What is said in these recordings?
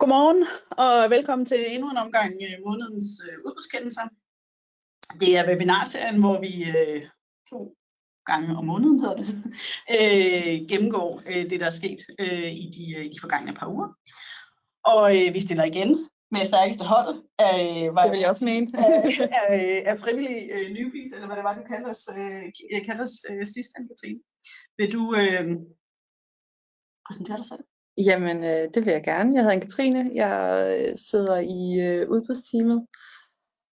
Godmorgen og velkommen til endnu en omgang øh, månedens øh, udbudskendelser. Det er webinarserien, hvor vi øh, to gange om måneden hedder det, øh, gennemgår det, der er sket øh, i, de, de forgangne par uger. Og øh, vi stiller igen med stærkeste hold af, var det vil jeg også mene. af, af, af frivillige øh, nybis, eller hvad det var, du kaldte os, øh, kaldte os øh, sidst, Anne-Katrine. Vil du øh, præsentere dig selv? Jamen, øh, det vil jeg gerne. Jeg hedder Anne-Katrine. Jeg øh, sidder i øh, udbudsteamet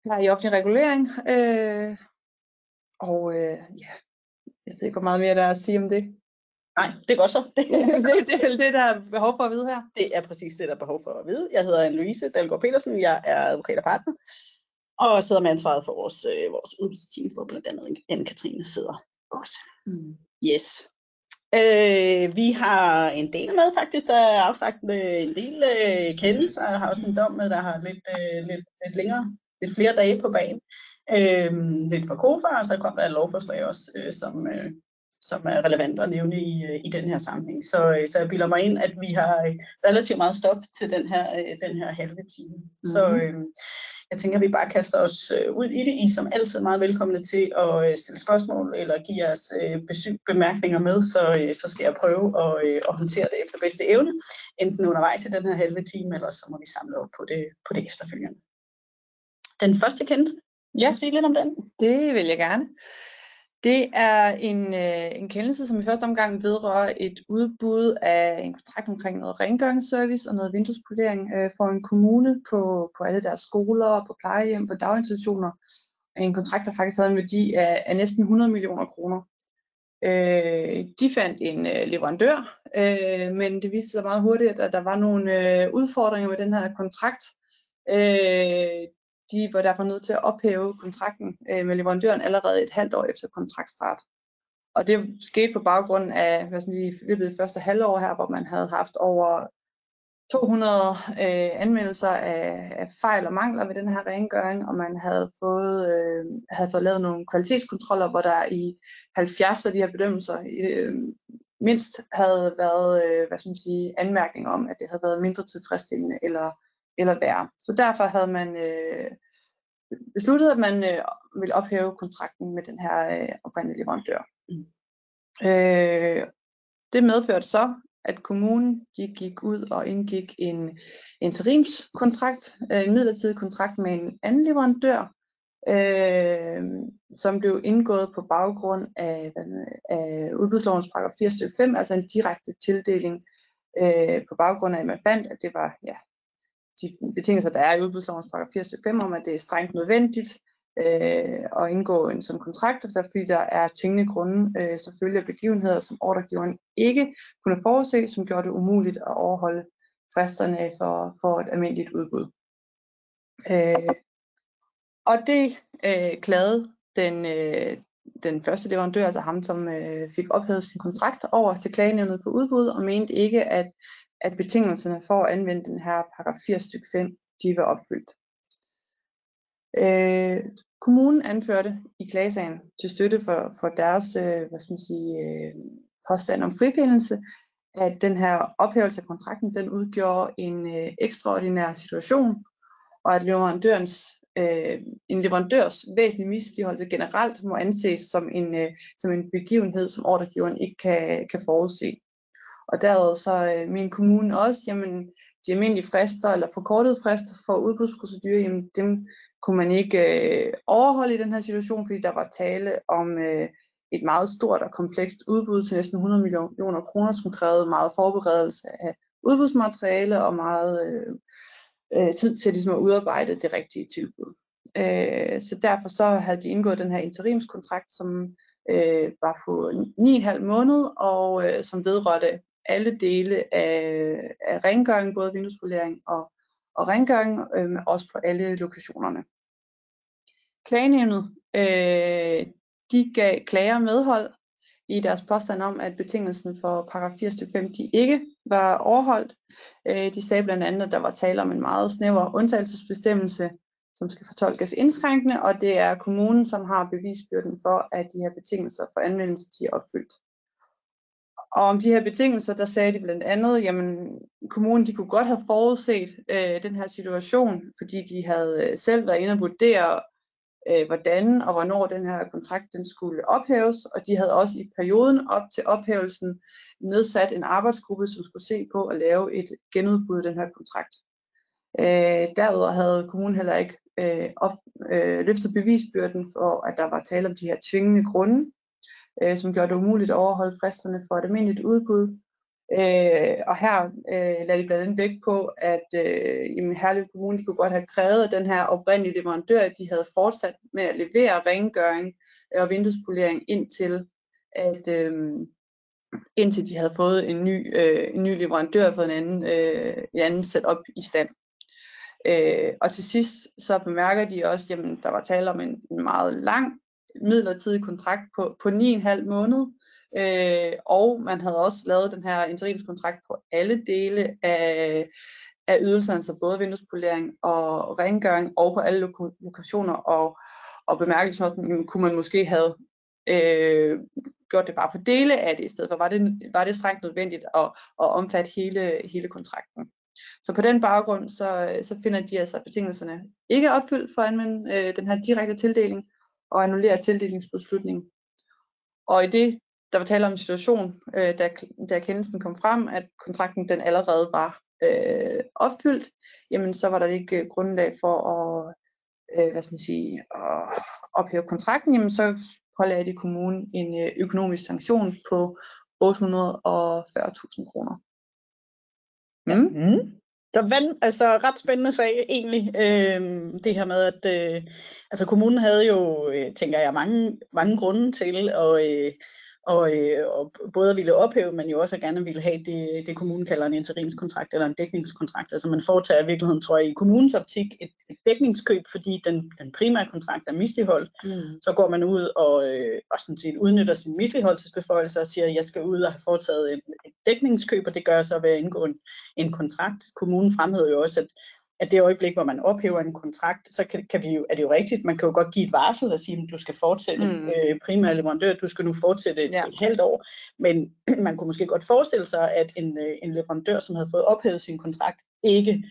her i offentlig regulering. Øh, og øh, ja, jeg ved ikke, hvor meget mere der er at sige om det. Nej, det er godt så. Det, det, det er vel det, der er behov for at vide her. Det er præcis det, der er behov for at vide. Jeg hedder Anne-Louise Dalgaard Petersen. Jeg er advokat og partner. Og sidder med ansvaret for vores, øh, vores udbudsteam, hvor blandt andet Anne-Katrine sidder også. Mm. Yes. Øh, vi har en del med faktisk, der er afsagt øh, en del øh, kendelser. Jeg har også en dom med, der har lidt, øh, lidt, lidt længere, lidt flere dage på banen. Øh, lidt for KOFA, og så kom der et lovforslag også, øh, som, øh, som er relevant at nævne i, øh, i den her sammenhæng. Så, øh, så jeg bilder mig ind, at vi har relativt meget stof til den her, øh, den her halve time. Mm-hmm. Så øh, jeg tænker, at vi bare kaster os øh, ud i det. I som altid meget velkomne til at øh, stille spørgsmål eller give jeres øh, bemærkninger med, så, så skal jeg prøve at, at håndtere det efter bedste evne, enten undervejs i den her halve time, eller så må vi samle op på det, på det efterfølgende. Den første kendelse, ja. Kan du sige lidt om den? Det vil jeg gerne. Det er en, øh, en kendelse, som i første omgang vedrører et udbud af en kontrakt omkring noget rengøringsservice og noget vinduespolering øh, for en kommune på, på alle deres skoler, på plejehjem, på daginstitutioner. En kontrakt, der faktisk havde en værdi af, af næsten 100 millioner kroner. Øh, de fandt en øh, leverandør, øh, men det viste sig meget hurtigt, at der var nogle øh, udfordringer med den her kontrakt. Øh, de var derfor nødt til at ophæve kontrakten øh, med leverandøren allerede et halvt år efter kontraktstart. Og det skete på baggrund af, hvad skal man sige, løbet af det første halvår her, hvor man havde haft over 200 øh, anmeldelser af, af fejl og mangler ved den her rengøring, og man havde fået, øh, havde fået lavet nogle kvalitetskontroller, hvor der i 70 af de her bedømmelser øh, mindst havde været øh, hvad skal man sige, anmærkninger om, at det havde været mindre tilfredsstillende eller eller værre. Så derfor havde man øh, besluttet, at man øh, ville ophæve kontrakten med den her øh, oprindelige leverandør. Mm. Øh, det medførte så, at kommunen de gik ud og indgik en interimskontrakt, øh, en midlertidig kontrakt med en anden leverandør, øh, som blev indgået på baggrund af, af udbudslovens paragraf 4 stykke 5, altså en direkte tildeling øh, på baggrund af, at man fandt, at det var ja, de betingelser, der er i udbudslovens paragraf 80 5 om, at det er strengt nødvendigt øh, at indgå en sådan kontrakt, der, fordi der er tyngende grunde, øh, selvfølgelig af begivenheder, som ordregiveren ikke kunne forudse, som gjorde det umuligt at overholde fristerne for, for et almindeligt udbud. Øh, og det øh, klagede den, øh, den første leverandør, altså ham, som øh, fik ophævet sin kontrakt over til klagenævnet for udbud, og mente ikke, at at betingelserne for at anvende den her paragraf 80 stykke 5, de var opfyldt. Øh, kommunen anførte i klagesagen til støtte for, for deres øh, hvad skal man sige, øh, påstand om fripillelse, at den her ophævelse af kontrakten, den udgjorde en øh, ekstraordinær situation, og at leverandørens, øh, en leverandørs væsentlige misligeholdelse generelt må anses som en, øh, som en begivenhed, som ordregiveren ikke kan, kan forudse. Og derudover så øh, min kommune også, jamen de almindelige frister eller forkortede frister for udbudsprocedurer, jamen dem kunne man ikke øh, overholde i den her situation, fordi der var tale om øh, et meget stort og komplekst udbud til næsten 100 millioner kroner, som krævede meget forberedelse af udbudsmateriale og meget øh, øh, tid til ligesom at udarbejde det rigtige tilbud. Øh, så derfor så havde de indgået den her interimskontrakt, som øh, var på 9,5 måned, og øh, som vedrørte alle dele af, af rengøring, både vinduespolering og, og rengøring, øh, også på alle lokationerne. Klagenævnet, øh, de gav klager medhold i deres påstand om, at betingelsen for paragraf 80 5 de ikke var overholdt. Øh, de sagde blandt andet, at der var tale om en meget snæver undtagelsesbestemmelse, som skal fortolkes indskrænkende, og det er kommunen, som har bevisbyrden for, at de her betingelser for anvendelse de er opfyldt. Og om de her betingelser, der sagde de blandt andet, jamen kommunen de kunne godt have forudset øh, den her situation, fordi de havde øh, selv været inde og vurdere, øh, hvordan og hvornår den her kontrakt den skulle ophæves, og de havde også i perioden op til ophævelsen nedsat en arbejdsgruppe, som skulle se på at lave et genudbud af den her kontrakt. Øh, derudover havde kommunen heller ikke øh, op, øh, løftet bevisbyrden for, at der var tale om de her tvingende grunde, øh, som gjorde det umuligt at overholde fristerne for et almindeligt udbud. Øh, og her øh, lader de blandt andet vægt på, at øh, jamen, Herlev Kommune de kunne godt have krævet, at den her oprindelige leverandør, de havde fortsat med at levere rengøring øh, og vinduespolering indtil, at, øh, indtil de havde fået en ny, øh, en ny leverandør for en anden, øh, en anden setup i stand. Øh, og til sidst så bemærker de også, at der var tale om en, en meget lang midlertidig kontrakt på, på 9,5 måned, øh, og man havde også lavet den her interimskontrakt på alle dele af, af ydelserne, så både vinduespolering og rengøring, og på alle lok- lokationer, og, og bemærkelsen også, kunne man måske have øh, gjort det bare på dele af det i stedet for, var det, var det strengt nødvendigt at, at omfatte hele, hele kontrakten. Så på den baggrund, så, så finder de altså betingelserne ikke opfyldt for at anvende øh, den her direkte tildeling, og annullere tildelingsbeslutningen. Og i det, der var tale om en situation, øh, da, da kendelsen kom frem, at kontrakten den allerede var øh, opfyldt, jamen så var der ikke grundlag for at, øh, hvad skal man sige, at ophæve kontrakten, jamen så pålagde de kommunen en øh, økonomisk sanktion på 840.000 kroner. Mm. Mm der vand, altså ret spændende sag egentlig, øh, det her med, at øh, altså kommunen havde jo, øh, tænker jeg, mange, mange grunde til at, øh, og, øh, og både ville ophæve, men jo også gerne ville have det, det kommunen kalder en interimskontrakt eller en dækningskontrakt. Altså man foretager i virkeligheden, tror jeg, i kommunens optik et, et dækningskøb, fordi den, den primære kontrakt er misligeholdt. Mm. Så går man ud og, øh, og sådan set udnytter sin misligeholdelsesbeføjelse og siger, at jeg skal ud og have foretaget et, et dækningskøb, og det gør jeg så ved at indgå en, en kontrakt. Kommunen fremhævede jo også, at at det øjeblik, hvor man ophæver en kontrakt, så kan, kan vi jo, er det jo rigtigt, man kan jo godt give et varsel og sige, at du skal fortsætte mm. øh, primær leverandør, du skal nu fortsætte et, ja. et halvt år, men man kunne måske godt forestille sig, at en, øh, en leverandør, som havde fået ophævet sin kontrakt, ikke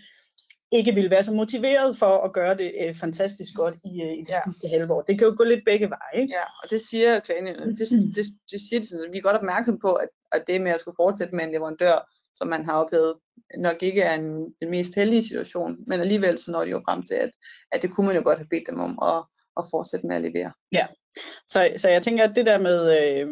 ikke ville være så motiveret for at gøre det øh, fantastisk godt i, øh, i det ja. sidste halve år. Det kan jo gå lidt begge veje. Ikke? Ja, og det siger klagenævnet. Det, det, det siger de sådan, vi er godt opmærksom på, at, at det med at skulle fortsætte med en leverandør, som man har ophævet, nok ikke er en, den mest heldige situation, men alligevel så når de jo frem til, at, at det kunne man jo godt have bedt dem om at, at fortsætte med at levere. Ja, så, så jeg tænker, at det der med, øh,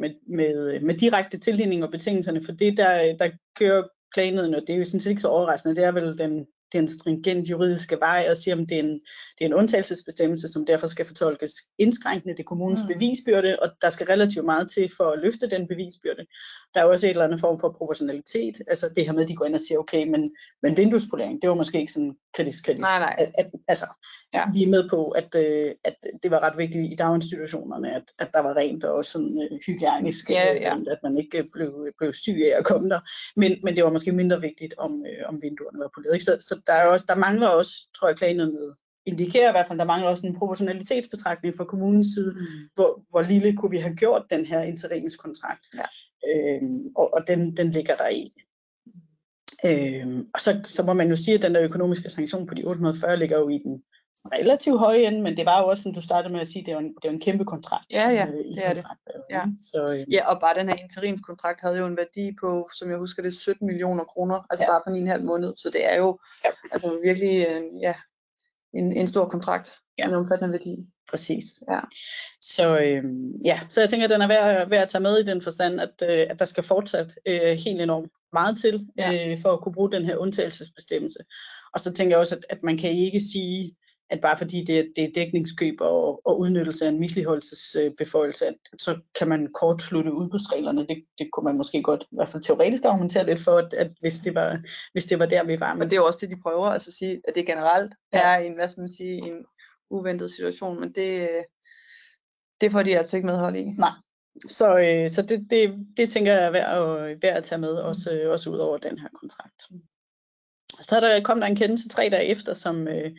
med, med, med direkte tildeling og betingelserne, for det der, der kører klagenøden, og det er jo sådan set ikke så overraskende, det er vel den, den stringent juridiske vej og siger, at det er, en, det er en undtagelsesbestemmelse, som derfor skal fortolkes indskrænkende. Det er kommunens mm. bevisbyrde, og der skal relativt meget til for at løfte den bevisbyrde. Der er også et eller andet form for proportionalitet. Altså det her med, at de går ind og siger, okay, men, men vinduespolering, det var måske ikke sådan kritisk kritisk. Nej, nej. At, at, altså, ja. vi er med på, at, øh, at det var ret vigtigt i daginstitutionerne, at, at der var rent og også sådan øh, hygiejnisk, ja, ja. Øh, at man ikke blev, blev syg af at komme der. Men, men det var måske mindre vigtigt, om, øh, om vinduerne var poleret. Så, så der, er også, der mangler også, tror jeg, klagenødnet indikerer i hvert fald, der mangler også en proportionalitetsbetragtning fra kommunens side, mm. hvor, hvor lille kunne vi have gjort den her interimskontrakt. Ja. Øhm, og, og den, den ligger der i. Øhm, og så, så må man jo sige, at den der økonomiske sanktion på de 840 ligger jo i den relativt høje ende, men det var jo også, som du startede med at sige, det er jo en, det er en kæmpe kontrakt. Ja, ja, øh, det er det. Ja. Så, øh. ja, og bare den her interimskontrakt havde jo en værdi på, som jeg husker det, 17 millioner kroner, altså ja. bare på 9,5 måned, så det er jo ja. altså virkelig øh, ja, en, en stor kontrakt, ja. en omfattende værdi. Præcis. Ja. Så, øh, ja. så jeg tænker, at den er værd, værd at tage med i den forstand, at, øh, at der skal fortsat øh, helt enormt meget til, ja. øh, for at kunne bruge den her undtagelsesbestemmelse. Og så tænker jeg også, at, at man kan ikke sige, at bare fordi det, det er dækningskøb og, og udnyttelse af en misligeholdelsesbeføjelse, at, at så kan man kortslutte udbudsreglerne. Det, det kunne man måske godt, i hvert fald teoretisk argumentere lidt for, at, at hvis, det var, hvis det var der, vi var. Men det er jo også det, de prøver, altså at sige, at det generelt ja. er en, hvad skal man sige, en uventet situation, men det, det får de altså ikke medhold i. Nej. Så, øh, så det, det, det tænker jeg er værd at, værd at tage med, også, også ud over den her kontrakt. Så der, kom der en kendelse tre dage efter, som, øh,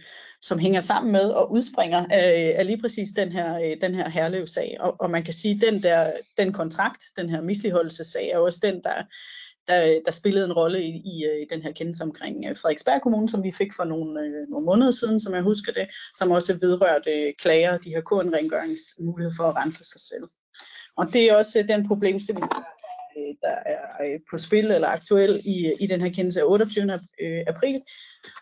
som hænger sammen med og udspringer af, af lige præcis den her, øh, den her herlevsag. Og, og man kan sige, at den, der, den kontrakt, den her misligeholdelsesag, er også den, der, der, der spillede en rolle i, i, i den her kendelse omkring øh, Frederiksberg Kommune, som vi fik for nogle, øh, nogle måneder siden, som jeg husker det, som også vedrørte øh, klager, de her KN-rengøringsmulighed for at rense sig selv. Og det er også den problemstilling, der Øh, der er øh, på spil eller aktuel i, i den her kendelse af 28. Øh, april,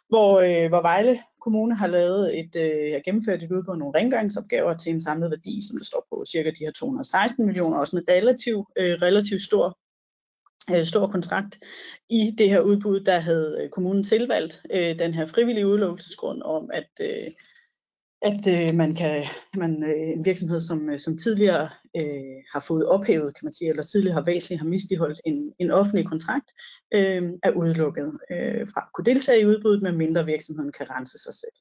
hvor, hvor Vejle Kommune har lavet et, har gennemført et udbud af nogle rengøringsopgaver til en samlet værdi, som der står på cirka de her 216 millioner, også med relativt, relativt stor stor kontrakt. I det her udbud, der havde kommunen tilvalgt øh, den her frivillige udelukkelsesgrund om, at, øh, at øh, man kan, man, øh, en virksomhed, som, øh, som tidligere øh, har fået ophævet, kan man sige, eller tidligere har væsentligt har misligeholdt en, en offentlig kontrakt, øh, er udelukket øh, fra at kunne deltage i udbuddet, med mindre virksomheden kan rense sig selv.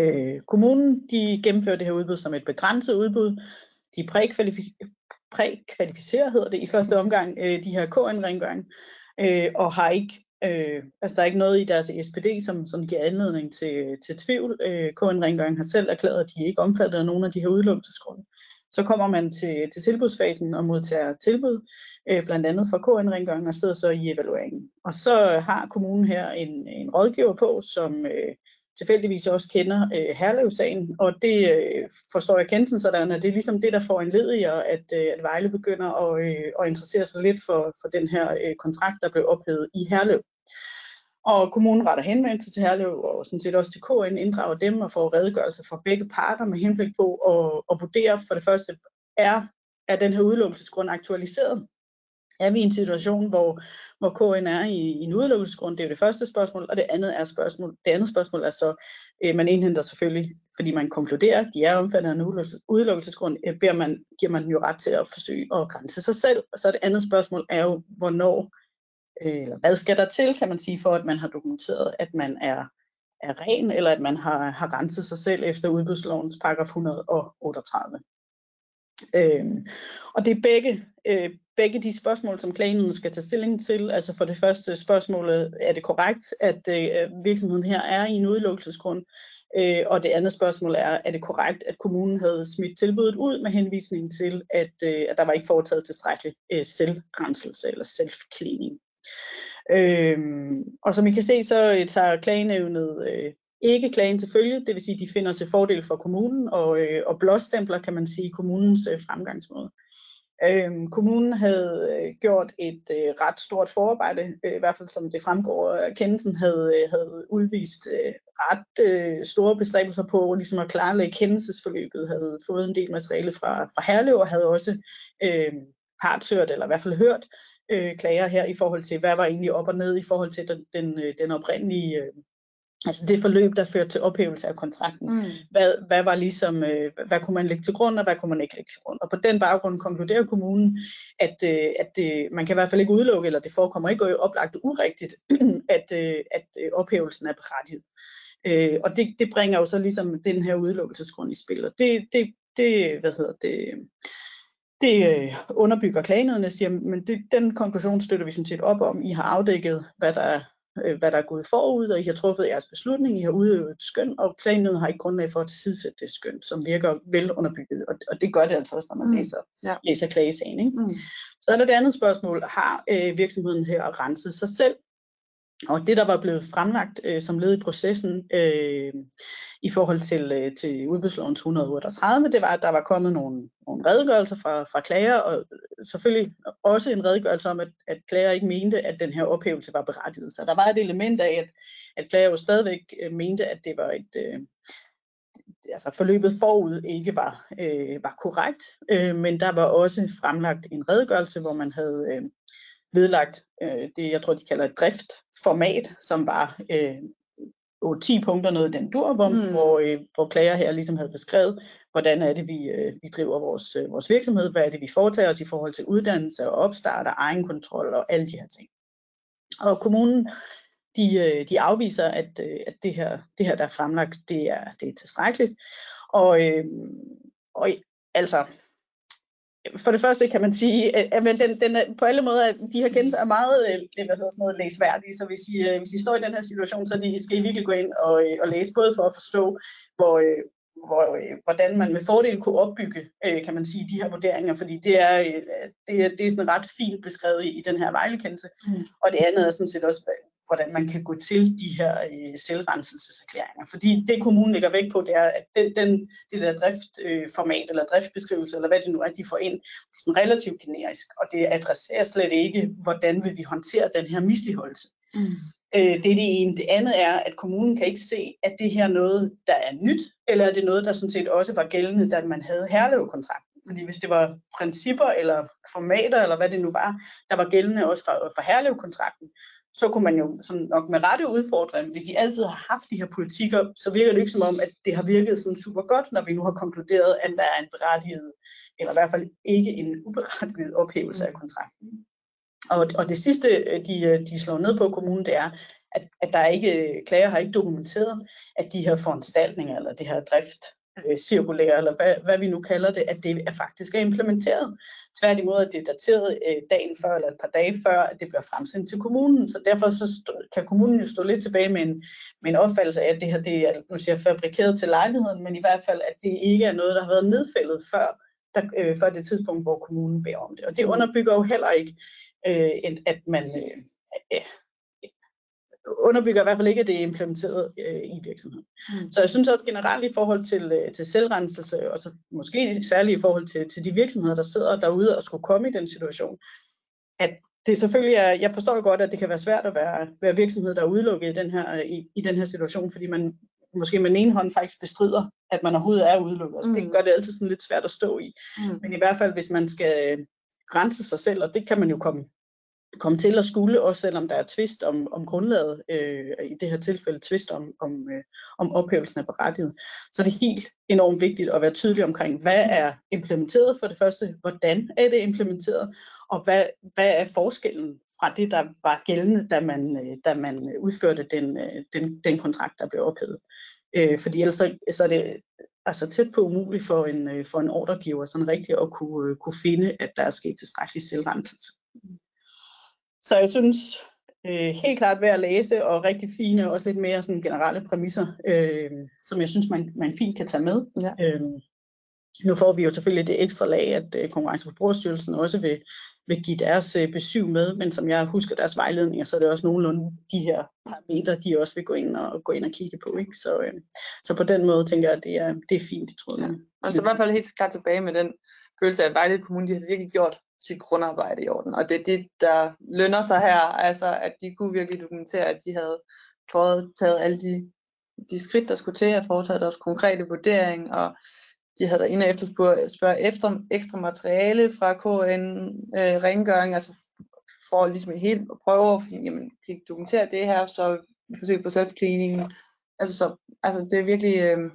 Øh, kommunen de gennemfører det her udbud som et begrænset udbud. De prækvalificerer, hedder det i første omgang, øh, de her KN-rengøring, øh, og har ikke, øh, altså der er ikke noget i deres SPD, som, som giver anledning til, til tvivl. Øh, KN-rengøring har selv erklæret, at de ikke omfatter nogen af de her udelukkelsesgrunde. Så kommer man til, til tilbudsfasen og modtager tilbud, øh, blandt andet fra KN-rengøring og sidder så i evalueringen. Og så har kommunen her en, en rådgiver på, som øh, tilfældigvis også kender øh, Herlev-sagen, og det øh, forstår jeg kendelsen sådan, at det er ligesom det, der får en led at, øh, at Vejle begynder at, øh, at interessere sig lidt for, for den her øh, kontrakt, der blev ophævet i Herlev. Og kommunen retter henvendelse til Herlev og sådan set også til KN, inddrager dem og får redegørelse fra begge parter med henblik på at, at vurdere for det første, er, er den her udelukkelsesgrund aktualiseret? Er vi i en situation, hvor, hvor KN er i, i en udelukkelsesgrund? Det er jo det første spørgsmål, og det andet er spørgsmål. Det andet spørgsmål er så, øh, man indhenter selvfølgelig, fordi man konkluderer, at de er omfattet af en udelukkelsesgrund, øh, beder man, giver man jo ret til at forsøge at rense sig selv. Og så det andet spørgsmål er jo, hvornår, øh, eller hvad skal der til, kan man sige, for at man har dokumenteret, at man er, er ren, eller at man har, har renset sig selv efter udbudslovens paragraf 138. Øhm, og det er begge, øh, begge de spørgsmål, som klagen skal tage stilling til. Altså for det første spørgsmålet, er det korrekt, at øh, virksomheden her er i en udelukkelsesgrund? Øh, og det andet spørgsmål er, er det korrekt, at kommunen havde smidt tilbuddet ud med henvisning til, at, øh, at der var ikke foretaget tilstrækkelig øh, selvrenselse eller selvklining. Øh, og som I kan se, så øh, tager klagenævnet øh, ikke klagen til følge, det vil sige, at de finder til fordel for kommunen og, øh, og blåstempler, kan man sige, kommunens øh, fremgangsmåde. Øhm, kommunen havde øh, gjort et øh, ret stort forarbejde, øh, i hvert fald som det fremgår af kendelsen, havde, øh, havde udvist øh, ret øh, store bestræbelser på ligesom at klarlægge kendelsesforløbet, havde fået en del materiale fra, fra Herlev og havde også øh, partshørt, eller i hvert fald hørt øh, klager her i forhold til, hvad var egentlig op og ned i forhold til den, den, øh, den oprindelige øh, altså det forløb, der førte til ophævelse af kontrakten. Mm. Hvad, hvad var ligesom, øh, hvad kunne man lægge til grund, og hvad kunne man ikke lægge til grund? Og på den baggrund konkluderer kommunen, at, øh, at øh, man kan i hvert fald ikke udelukke, eller det forekommer ikke oplagt urigtigt, at, øh, at øh, ophævelsen er berettiget. Øh, og det, det bringer jo så ligesom den her udelukkelsesgrund i spil. Og det, det, det hvad hedder det, det øh, underbygger klagenødene, siger, men det, den konklusion støtter vi sådan set op om. I har afdækket, hvad der øh, hvad der er gået forud, og I har truffet jeres beslutning, I har udøvet et skøn, og klagenøden har ikke grundlag for at tilsidesætte det skøn, som virker vel underbygget, og, og det gør det altså også, når man mm. læser, ja. læser klagesagen. Ikke? Mm. Så er der det andet spørgsmål, har øh, virksomheden her renset sig selv? Og det, der var blevet fremlagt øh, som led i processen øh, i forhold til, øh, til udbudslovens 138, det var, at der var kommet nogle, nogle redegørelser fra, fra klager, og selvfølgelig også en redegørelse om, at, at klager ikke mente, at den her ophævelse var berettiget. Så der var et element af, at, at klager jo stadigvæk øh, mente, at det var et... Øh, altså forløbet forud ikke var, øh, var korrekt, øh, men der var også fremlagt en redegørelse, hvor man havde øh, vedlagt øh, det, jeg tror, de kalder et driftformat, som var øh, 10 punkter noget i den dur, hvor, mm. hvor, øh, hvor klager her ligesom havde beskrevet, hvordan er det, vi, øh, vi driver vores, øh, vores virksomhed, hvad er det, vi foretager os i forhold til uddannelse og opstart og egenkontrol og alle de her ting. Og kommunen, de, øh, de afviser, at, øh, at det, her, det her, der er fremlagt, det er, det er tilstrækkeligt. Og, øh, og altså, for det første kan man sige, at den, den er, på alle måder, de her kendelser er meget hvad hedder sådan noget, læsværdige, så hvis I, hvis I står i den her situation, så de, skal I virkelig gå ind og, og læse, både for at forstå, hvor, hvor, hvordan man med fordel kunne opbygge, kan man sige, de her vurderinger, fordi det er, det er, det er sådan ret fint beskrevet i, i den her vejlekendelse, mm. og det andet er sådan set også, hvordan man kan gå til de her øh, selvrenselsserklæringer. Fordi det kommunen lægger vægt på, det er, at den, den, det der driftformat øh, eller driftbeskrivelse, eller hvad det nu er, de får ind, det er sådan relativt generisk, og det adresserer slet ikke, hvordan vil vi håndtere den her misligeholdelse. Mm. Øh, det er det ene. Det andet er, at kommunen kan ikke se, at det her er noget, der er nyt, eller er det noget, der sådan set også var gældende, da man havde herlevekontrakten. Fordi hvis det var principper eller formater, eller hvad det nu var, der var gældende også for, for herlevekontrakten, så kunne man jo sådan nok med rette udfordre dem. Hvis I altid har haft de her politikker, så virker det ikke som om, at det har virket sådan super godt, når vi nu har konkluderet, at der er en berettiget, eller i hvert fald ikke en uberettiget ophævelse af kontrakten. Og, og det sidste, de, de slår ned på kommunen, det er, at, at der ikke, klager har ikke dokumenteret, at de her foranstaltninger, eller det her drift, øh, Øh, cirkulære, eller hvad, hvad vi nu kalder det, at det er faktisk er implementeret. Tværtimod at det er dateret øh, dagen før eller et par dage før, at det bliver fremsendt til kommunen. Så derfor så stå, kan kommunen jo stå lidt tilbage med en, med en opfattelse af, at det her det er nu siger fabrikeret til lejligheden, men i hvert fald, at det ikke er noget, der har været nedfældet før, der, øh, før det tidspunkt, hvor kommunen beder om det. Og det underbygger jo heller ikke, øh, at man øh, underbygger i hvert fald ikke, at det er implementeret øh, i virksomheden. Mm. Så jeg synes også generelt i forhold til, øh, til selvrenselse, og så måske særligt i forhold til, til de virksomheder, der sidder derude og skulle komme i den situation, at det selvfølgelig er, jeg forstår godt, at det kan være svært at være, være virksomhed, der er udelukket i den, her, i, i den her situation, fordi man måske med den ene hånd faktisk bestrider, at man overhovedet er udelukket. Mm. Det gør det altid sådan lidt svært at stå i. Mm. Men i hvert fald, hvis man skal rense sig selv, og det kan man jo komme komme til at skulle, også selvom der er tvist om, om grundlaget, øh, i det her tilfælde tvist om, om, øh, om ophævelsen af berettiget, så er det helt enormt vigtigt at være tydelig omkring, hvad er implementeret for det første, hvordan er det implementeret, og hvad, hvad er forskellen fra det, der var gældende, da man, øh, da man udførte den, øh, den, den kontrakt, der blev ophævet. Øh, fordi ellers så, så er det altså tæt på umuligt for en, øh, for en ordregiver sådan rigtigt at kunne, øh, kunne finde, at der er sket tilstrækkelig selvrenselse. Så jeg synes øh, helt klart værd at læse, og rigtig fine, og også lidt mere sådan generelle præmisser, øh, som jeg synes, man, man fint kan tage med. Ja. Øh, nu får vi jo selvfølgelig det ekstra lag, at øh, Konkurrence- og Forbrugerstyrelsen også vil, vil give deres øh, besøg med, men som jeg husker deres vejledninger, så er det også nogenlunde de her parametre, de også vil gå ind og, gå ind og kigge på. Ikke? Så, øh, så på den måde tænker jeg, at det er, det er fint i tråden. Ja. Og så i hvert fald helt klart tilbage med den følelse af, at Vejle Kommune de har virkelig gjort sit grundarbejde i orden. Og det er det, der lønner sig her, altså at de kunne virkelig dokumentere, at de havde foretaget alle de, de skridt, der skulle til at foretage deres konkrete vurdering, og de havde inde efter spørge efter ekstra materiale fra KN øh, rengøring, altså for ligesom helt at prøve at jamen, kan dokumentere det her, så forsøge på self-cleaning. Altså, så, altså det er virkelig øh,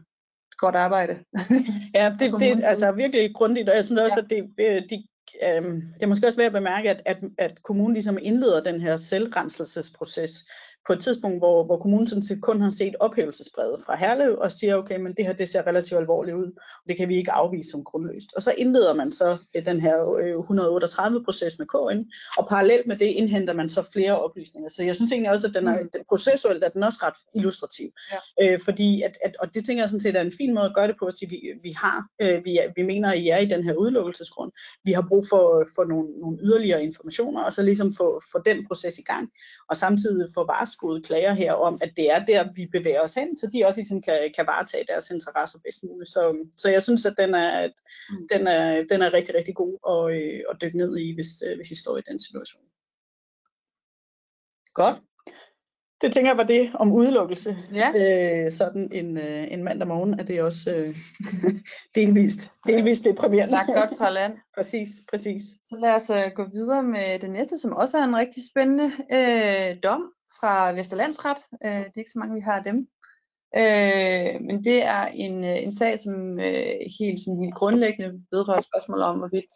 godt arbejde. ja, det, det er altså virkelig grundigt, og jeg synes også, ja. at det, øh, de øh, det er måske også værd at bemærke, at, at, at kommunen ligesom indleder den her selvrenselsesproces på et tidspunkt, hvor, hvor kommunen sådan set kun har set ophævelsesbrevet fra Herlev og siger, okay, men det her det ser relativt alvorligt ud, og det kan vi ikke afvise som grundløst. Og så indleder man så øh, den her 138-proces øh, med KN, og parallelt med det indhenter man så flere oplysninger. Så jeg synes egentlig også, at den er, mm. processuelt er den også ret illustrativ. Ja. Øh, fordi at, at, og det tænker jeg sådan set er en fin måde at gøre det på, at sige, vi, vi har, øh, vi, vi mener, at I er i den her udelukkelsesgrund. Vi har brug for, for nogle, nogle yderligere informationer, og så ligesom få, få den proces i gang, og samtidig få varslet varskuede klager her om, at det er der, vi bevæger os hen, så de også ligesom kan, kan varetage deres interesser bedst muligt. Så, så jeg synes, at den er, mm. den er, den er rigtig, rigtig god at, øh, at dykke ned i, hvis, øh, hvis I står i den situation. Godt. Det tænker jeg var det om udelukkelse. Ja. Øh, sådan en, øh, en mandag morgen er det også øh, delvist, delvist deprimerende. Lagt godt fra land. præcis, præcis. Så lad os uh, gå videre med det næste, som også er en rigtig spændende øh, dom fra Vesterlandsret. Øh, det er ikke så mange, vi har af dem. Øh, men det er en, øh, en sag, som øh, helt, som helt grundlæggende vedrører spørgsmål om, hvorvidt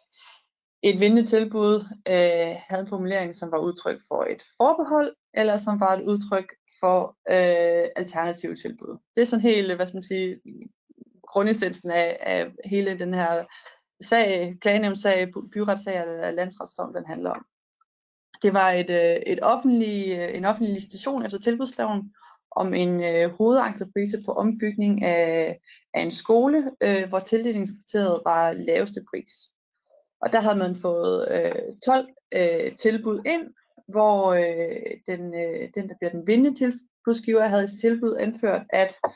et vindende tilbud øh, havde en formulering, som var udtryk for et forbehold, eller som var et udtryk for øh, alternative tilbud. Det er sådan helt, hvad skal man sige, grundessensen af, af hele den her sag, klagenævnssag, byretssag eller landsretsdom, den handler om. Det var et, øh, et offentlig, øh, en offentlig licitation efter tilbudsloven om en øh, hovedentreprise på ombygning af, af en skole, øh, hvor tildelingskriteriet var laveste pris. Og der havde man fået øh, 12 øh, tilbud ind, hvor øh, den, øh, den, der bliver den vindende tilbudsgiver, havde i tilbud anført, at øh,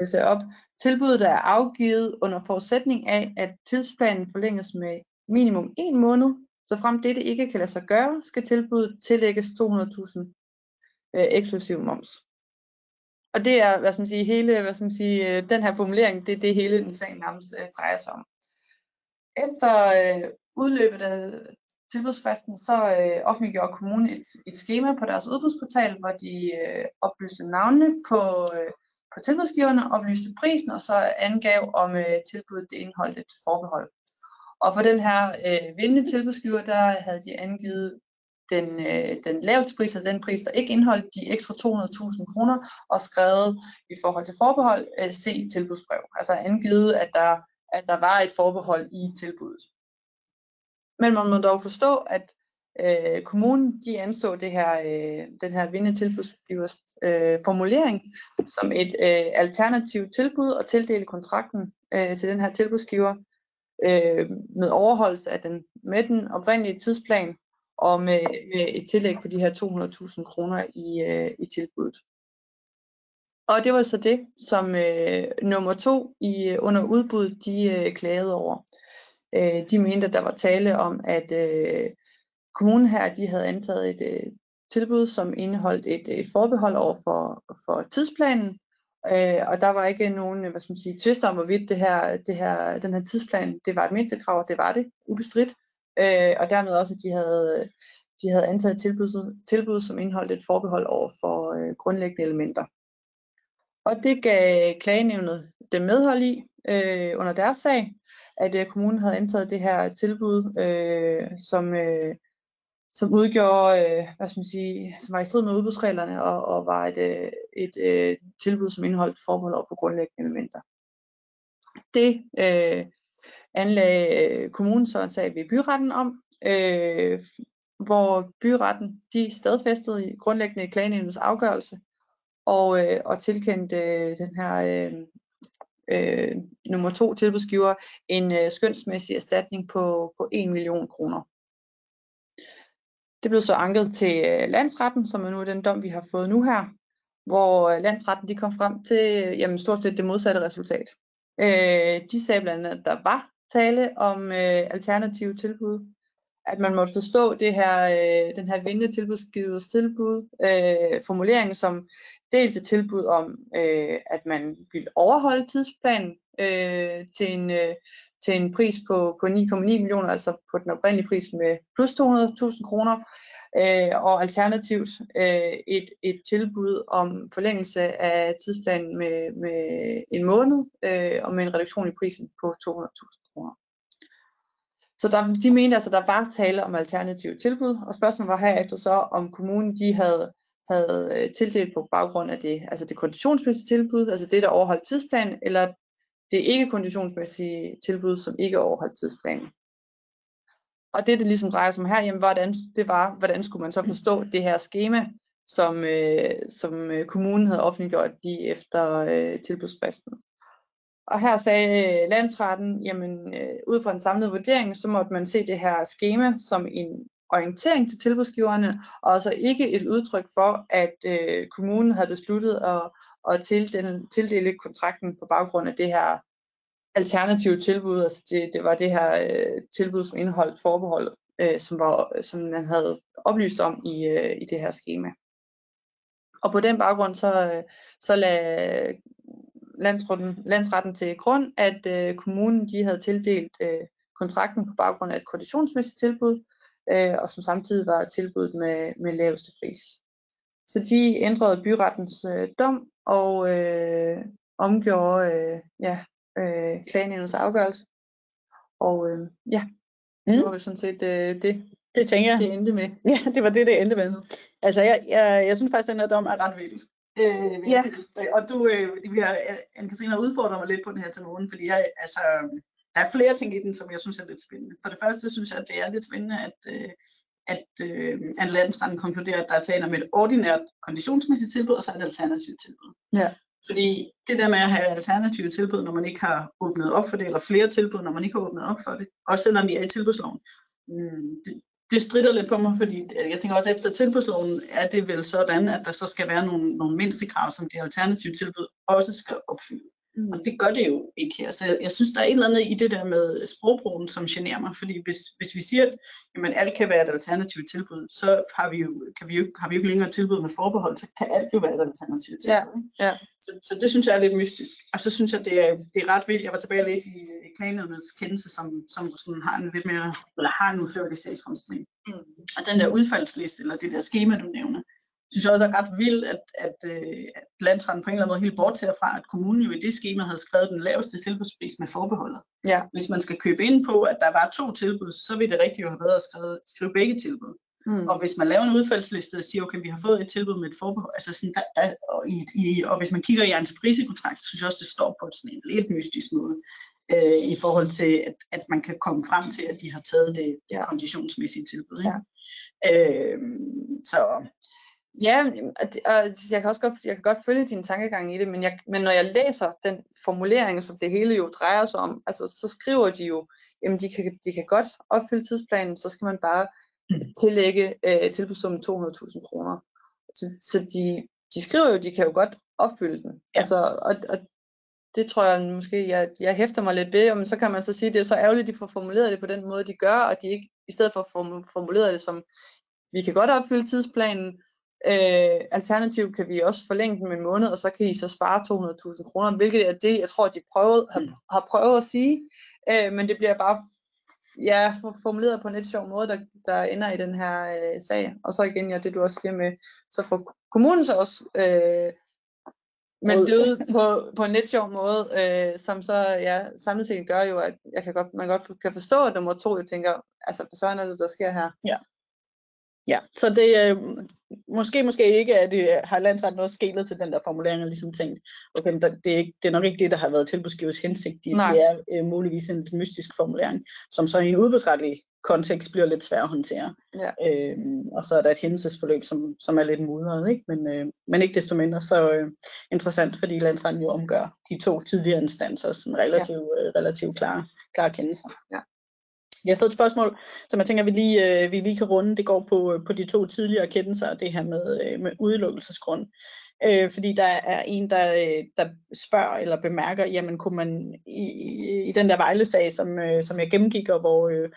læse op, tilbuddet er afgivet under forudsætning af, at tidsplanen forlænges med minimum en måned, så frem dette ikke kan lade sig gøre, skal tilbuddet tillægges 200.000 øh, eksklusiv moms. Og det er, hvad skal man sige, hele, hvad skal man sige, øh, den her formulering, det er det hele sagen nærmest øh, drejer sig om. Efter øh, udløbet af tilbudsfristen, så øh, offentliggjorde kommunen et, et schema på deres udbudsportal, hvor de øh, oplyste navnene på, øh, på tilbudsgiverne, oplyste prisen, og så angav, om øh, tilbuddet det indeholdt et forbehold. Og for den her øh, vindende tilbudsgiver, der havde de angivet den, øh, den laveste pris, og den pris, der ikke indeholdt de ekstra 200.000 kroner, og skrevet i forhold til forbehold, øh, se tilbudsbrev. Altså angivet, at der, at der var et forbehold i tilbuddet. Men man må dog forstå, at øh, kommunen de anså det her, øh, den her vindetilbudsgivers øh, formulering som et øh, alternativt tilbud og tildele kontrakten øh, til den her tilbudsgiver øh, med overholdelse af den, med den oprindelige tidsplan og med, med et tillæg på de her 200.000 kroner i, øh, i tilbuddet. Og det var så det, som øh, nummer to i, øh, under udbuddet, de øh, klagede over. Øh, de mente, at der var tale om, at øh, kommunen her, de havde antaget et øh, tilbud, som indeholdt et, et forbehold over for, for tidsplanen, øh, og der var ikke nogen, hvad skal man sige, tvister om, hvorvidt det her, det her, den her tidsplan, det var et mindste krav, det var det, ubestridt, øh, og dermed også, at de havde, de havde antaget tilbud, tilbud, som indeholdt et forbehold over for øh, grundlæggende elementer. Og det gav klagenævnet det medhold i øh, under deres sag, at øh, kommunen havde antaget det her tilbud, øh, som, øh, som udgjorde, øh, hvad skal man sige, som var i strid med udbudsreglerne og, og var et, øh, et øh, tilbud, som indeholdt forbehold over for grundlæggende elementer. Det øh, anlagde øh, kommunen så en sag ved byretten om, øh, hvor byretten de stadfæstede grundlæggende klagenævnets afgørelse og, øh, og tilkendte øh, den her øh, øh, nummer to tilbudsgiver en øh, skønsmæssig erstatning på, på 1 million kroner. Det blev så anket til øh, landsretten, som er nu den dom, vi har fået nu her, hvor øh, landsretten de kom frem til jamen, stort set det modsatte resultat. Øh, de sagde blandt andet, at der var tale om øh, alternative tilbud, at man måtte forstå det her, øh, den her vindende tilbudsgivers tilbud, øh, formulering som dels et tilbud om, øh, at man ville overholde tidsplanen øh, til, en, øh, til en pris på, på 9,9 millioner, altså på den oprindelige pris med plus 200.000 kroner, øh, og alternativt øh, et, et tilbud om forlængelse af tidsplanen med, med en måned øh, og med en reduktion i prisen på 200.000 kroner. Så der, de mente altså, der var tale om alternative tilbud, og spørgsmålet var herefter så, om kommunen de havde, havde øh, tildelt på baggrund af det, altså det konditionsmæssige tilbud, altså det, der overholdt tidsplanen, eller det ikke konditionsmæssige tilbud, som ikke overholdt tidsplanen. Og det, det ligesom drejer sig om her, jamen, hvordan, det var, hvordan skulle man så forstå det her schema, som, øh, som øh, kommunen havde offentliggjort lige efter øh, tilbudsfristen. Og her sagde øh, landsretten, jamen øh, ud fra en samlet vurdering, så måtte man se det her schema som en orientering til tilbudsgiverne, og altså ikke et udtryk for, at øh, kommunen havde besluttet at, at tildele, tildele kontrakten på baggrund af det her alternative tilbud. Altså det, det var det her øh, tilbud, som indeholdt forbehold, øh, som, var, som man havde oplyst om i, øh, i det her schema. Og på den baggrund så, øh, så lagde landsretten, landsretten til grund, at øh, kommunen de havde tildelt øh, kontrakten på baggrund af et konditionsmæssigt tilbud, øh, og som samtidig var tilbuddet med, med laveste pris. Så de ændrede byrettens øh, dom og øh, omgjorde øh, ja, øh, klagenævnets afgørelse. Og øh, ja, mm. det var sådan set øh, det, det tænker jeg. Det endte med. Ja, det var det, det endte med. Altså, jeg, jeg, jeg synes faktisk, at den her dom er ret vigtig. Øh, ja. Og du, øh, vi har, Anne-Katrine har udfordret mig lidt på den her til nogen, fordi jeg, altså, der er flere ting i den, som jeg synes er lidt spændende. For det første synes jeg, at det er lidt spændende, at, øh, at, øh, at landsretten konkluderer, at der er tale om et ordinært konditionsmæssigt tilbud, og så et alternativt tilbud. Ja. Fordi det der med at have alternative tilbud, når man ikke har åbnet op for det, eller flere tilbud, når man ikke har åbnet op for det, også selvom vi er i tilbudsloven, mm, det, det strider lidt på mig, fordi jeg tænker også efter tilbudsloven er det vel sådan, at der så skal være nogle, nogle mindstekrav, som det alternative tilbud også skal opfylde. Mm. Og det gør det jo ikke her. Så jeg, jeg synes, der er et eller andet i det der med sprogbrugen, som generer mig. Fordi hvis, hvis vi siger, at jamen, alt kan være et alternativt tilbud, så har vi, jo, kan vi jo, har vi jo ikke længere tilbud med forbehold, så kan alt jo være et alternativt tilbud. Ja, ja. Så, så det synes jeg er lidt mystisk. Og så synes jeg, det er, det er ret vildt. Jeg var tilbage og læse i, i klagenødens kendelse, som, som sådan har en lidt mere, eller har en udførlig sagsfremstilling. Mm. Og den der udfaldsliste, eller det der schema, du nævner, synes jeg også er ret vildt, at, at, øh, at landsretten på en eller anden måde helt bort fra, at kommunen jo i det schema havde skrevet den laveste tilbudspris med forbeholdet. Ja. Hvis man skal købe ind på, at der var to tilbud, så vil det rigtigt jo have været at skrive, skrive begge tilbud. Mm. Og hvis man laver en udfaldsliste og siger, okay, vi har fået et tilbud med et forbehold, altså sådan, der, der, og, i, i, og hvis man kigger i entreprisekontrakt, så synes jeg også, det står på sådan en lidt mystisk måde, øh, i forhold til, at, at man kan komme frem til, at de har taget det, det ja. konditionsmæssige tilbud. Ikke? Ja. Øh, så Ja, og jeg kan også godt, jeg kan godt følge din tankegang i det, men, jeg, men når jeg læser den formulering, som det hele jo drejer sig om, altså så skriver de jo, jamen de kan, de kan godt opfylde tidsplanen, så skal man bare tillægge øh, tilbudssummen 200.000 kroner. Så, så de, de skriver jo, de kan jo godt opfylde den. Ja. Altså, og, og det tror jeg måske, jeg, jeg hæfter mig lidt ved, men så kan man så sige, det er så ærgerligt, at de får formuleret det på den måde, de gør, og de ikke, i stedet for at formulere det som, vi kan godt opfylde tidsplanen, Øh, alternativt kan vi også forlænge den med en måned, og så kan I så spare 200.000 kroner, hvilket er det, jeg tror, de prøvet, har, mm. har prøvet at sige. Øh, men det bliver bare ja, formuleret på en lidt sjov måde, der, der ender i den her øh, sag. Og så igen, ja, det du også siger med, så får kommunen så også øh, men det på, på en lidt sjov måde, øh, som så ja, samlet set gør jo, at jeg kan godt, man godt kan forstå, at nummer to, jeg tænker, altså, hvad er det, der sker her? Ja. Ja, så det øh, måske, måske ikke, at det har landsretten også skælet til den der formulering og ligesom tænkt, okay, men det, er ikke, det er nok ikke det, der har været tilbudsgivers hensigt. Det, det er øh, muligvis en mystisk formulering, som så i en udbudsretlig kontekst bliver lidt svær at håndtere. Ja. Øhm, og så er der et hændelsesforløb, som, som er lidt mudret, ikke? Men, øh, men ikke desto mindre så øh, interessant, fordi landsretten jo omgør de to tidligere instanser sådan relativt, ja. øh, relativt klare, klare kendelser. Ja. Jeg har fået et spørgsmål, som jeg tænker, vi lige, øh, vi lige kan runde. Det går på, øh, på de to tidligere kendelser, det her med, øh, med udelukkelsesgrund. Øh, fordi der er en, der, øh, der spørger eller bemærker, jamen kunne man i, i, i den der vejlesag, som, øh, som jeg gennemgik, og hvor, øh,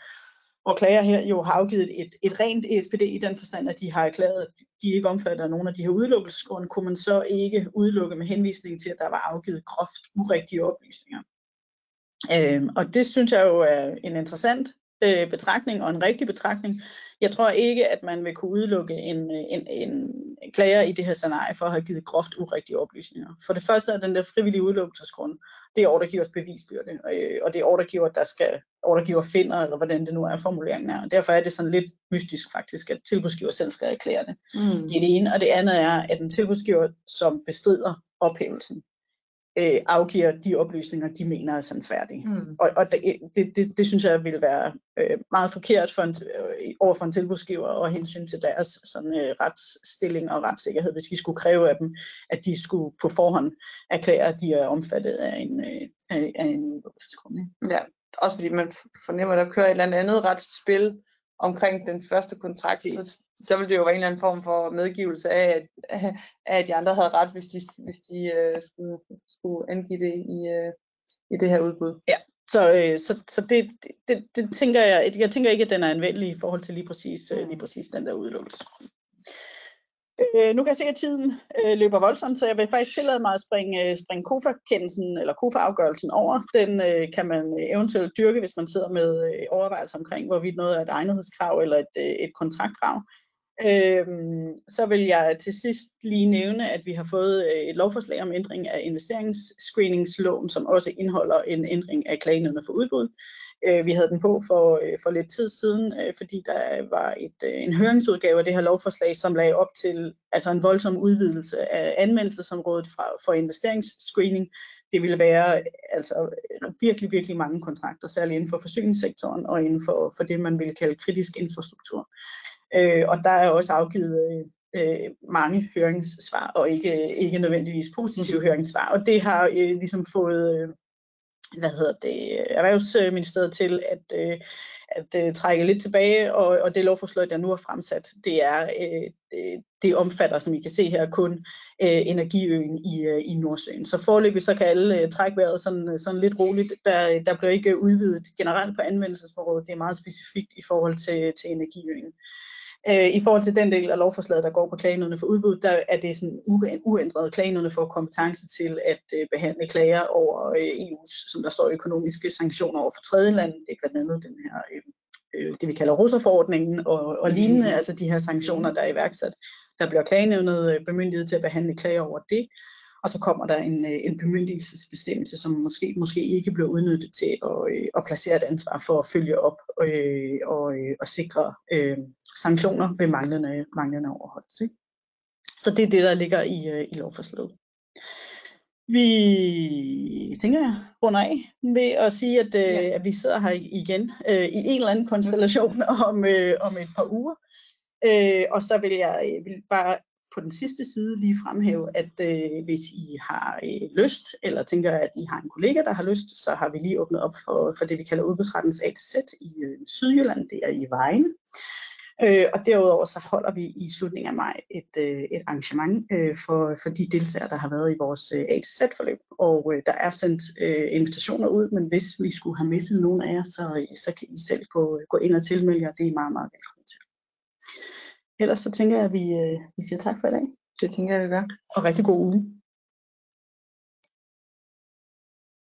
hvor klager her jo har afgivet et, et rent ESPD i den forstand, at de har erklæret, at de ikke omfatter nogen af de her udelukkelsesgrunde, kunne man så ikke udelukke med henvisning til, at der var afgivet groft urigtige oplysninger. Øh, og det synes jeg jo er en interessant øh, betragtning og en rigtig betragtning. Jeg tror ikke, at man vil kunne udelukke en, en, en klager i det her scenarie for at have givet groft urigtige oplysninger. For det første er den der frivillige udelukkelsesgrund, det er ordregivers bevisbyrde, øh, og det er ordregiver, der skal ordregiver finder, eller hvordan det nu er, formuleringen er. Og derfor er det sådan lidt mystisk faktisk, at tilbudsgiver selv skal erklære det. Mm. Det er det ene, og det andet er, at en tilbudsgiver, som bestrider ophævelsen, øh, afgiver de oplysninger, de mener er sandfærdige. Mm. Og, og det, det, det, det synes jeg vil være øh, meget forkert for en, øh, over for en tilbudsgiver og hensyn til deres sådan, øh, retsstilling og retssikkerhed, hvis vi skulle kræve af dem, at de skulle på forhånd erklære, at de er omfattet af en, øh, af, af en Ja, også fordi man fornemmer, at der kører et eller andet retsspil omkring den første kontrakt, så, så ville det jo være en eller anden form for medgivelse af, at, at de andre havde ret, hvis de, hvis de uh, skulle, skulle angive det i, uh, i det her udbud. Ja, så, øh, så, så det, det, det tænker jeg, jeg tænker ikke, at den er anvendelig i forhold til lige præcis, mm. lige præcis den der udelukkelse. Øh, nu kan jeg se, at tiden øh, løber voldsomt, så jeg vil faktisk tillade mig at springe, øh, springe KOFA-kendelsen eller KOFA-afgørelsen over. Den øh, kan man øh, eventuelt dyrke, hvis man sidder med øh, overvejelser omkring, hvorvidt noget er et egnethedskrav eller et, øh, et kontraktkrav. Øh, så vil jeg til sidst lige nævne, at vi har fået øh, et lovforslag om ændring af investeringsscreeningsloven, som også indeholder en ændring af klagenødene for udbud. Øh, vi havde den på for, øh, for lidt tid siden, fordi der var et, en høringsudgave af det her lovforslag, som lagde op til altså en voldsom udvidelse af anmeldelsesområdet fra, for investeringsscreening. Det ville være altså virkelig, virkelig mange kontrakter, særligt inden for forsyningssektoren og inden for, for det, man vil kalde kritisk infrastruktur. Øh, og der er også afgivet øh, mange høringssvar, og ikke, ikke nødvendigvis positive mm. høringssvar. Og det har øh, ligesom fået øh, hvad hedder det, Erhvervsministeriet til at, øh, at øh, trække lidt tilbage, og, og det lovforslag, der nu er fremsat, det er øh, øh det omfatter, som I kan se her, kun øh, energiøen i, øh, i Nordsøen. Så forløbig så kan alle øh, trække vejret sådan, øh, sådan lidt roligt. Der, der bliver ikke udvidet generelt på anvendelsesområdet. Det er meget specifikt i forhold til, til energiøen. Øh, I forhold til den del af lovforslaget, der går på klagenødene for udbud, der er det sådan uændret klagenødene for kompetence til at øh, behandle klager over øh, EU's, som der står, økonomiske sanktioner over for tredje land. Det er blandt andet den her, det vi kalder russerforordningen og, og mm. lignende, mm. altså de her sanktioner, der er iværksat. Der bliver klagenøvnet bemyndiget til at behandle klager over det og så kommer der en, øh, en bemyndigelsesbestemmelse, som måske, måske ikke bliver udnyttet til at, øh, at placere et ansvar for at følge op øh, og, øh, og sikre øh, sanktioner ved manglende, manglende overholdelse. Så det er det, der ligger i, i lovforslaget. Vi tænker jeg runder af ved at sige, at, øh, ja. at vi sidder her igen øh, i en eller anden konstellation om, øh, om et par uger. Øh, og så vil jeg vil bare på den sidste side lige fremhæve, at øh, hvis I har øh, lyst, eller tænker, at I har en kollega, der har lyst, så har vi lige åbnet op for, for det, vi kalder udbudsrettens A til Z i øh, Sydjylland, det er i Vejen. Øh, og derudover så holder vi i slutningen af maj et, øh, et arrangement øh, for, for de deltagere, der har været i vores øh, A til Z-forløb. Og øh, der er sendt øh, invitationer ud, men hvis vi skulle have misset nogen af jer, så, så kan I selv gå, gå ind og tilmelde jer. Det er meget, meget velkommen til. Ellers så tænker jeg, at vi, øh, vi siger tak for i dag. Det tænker jeg, vi gør. Og rigtig god uge.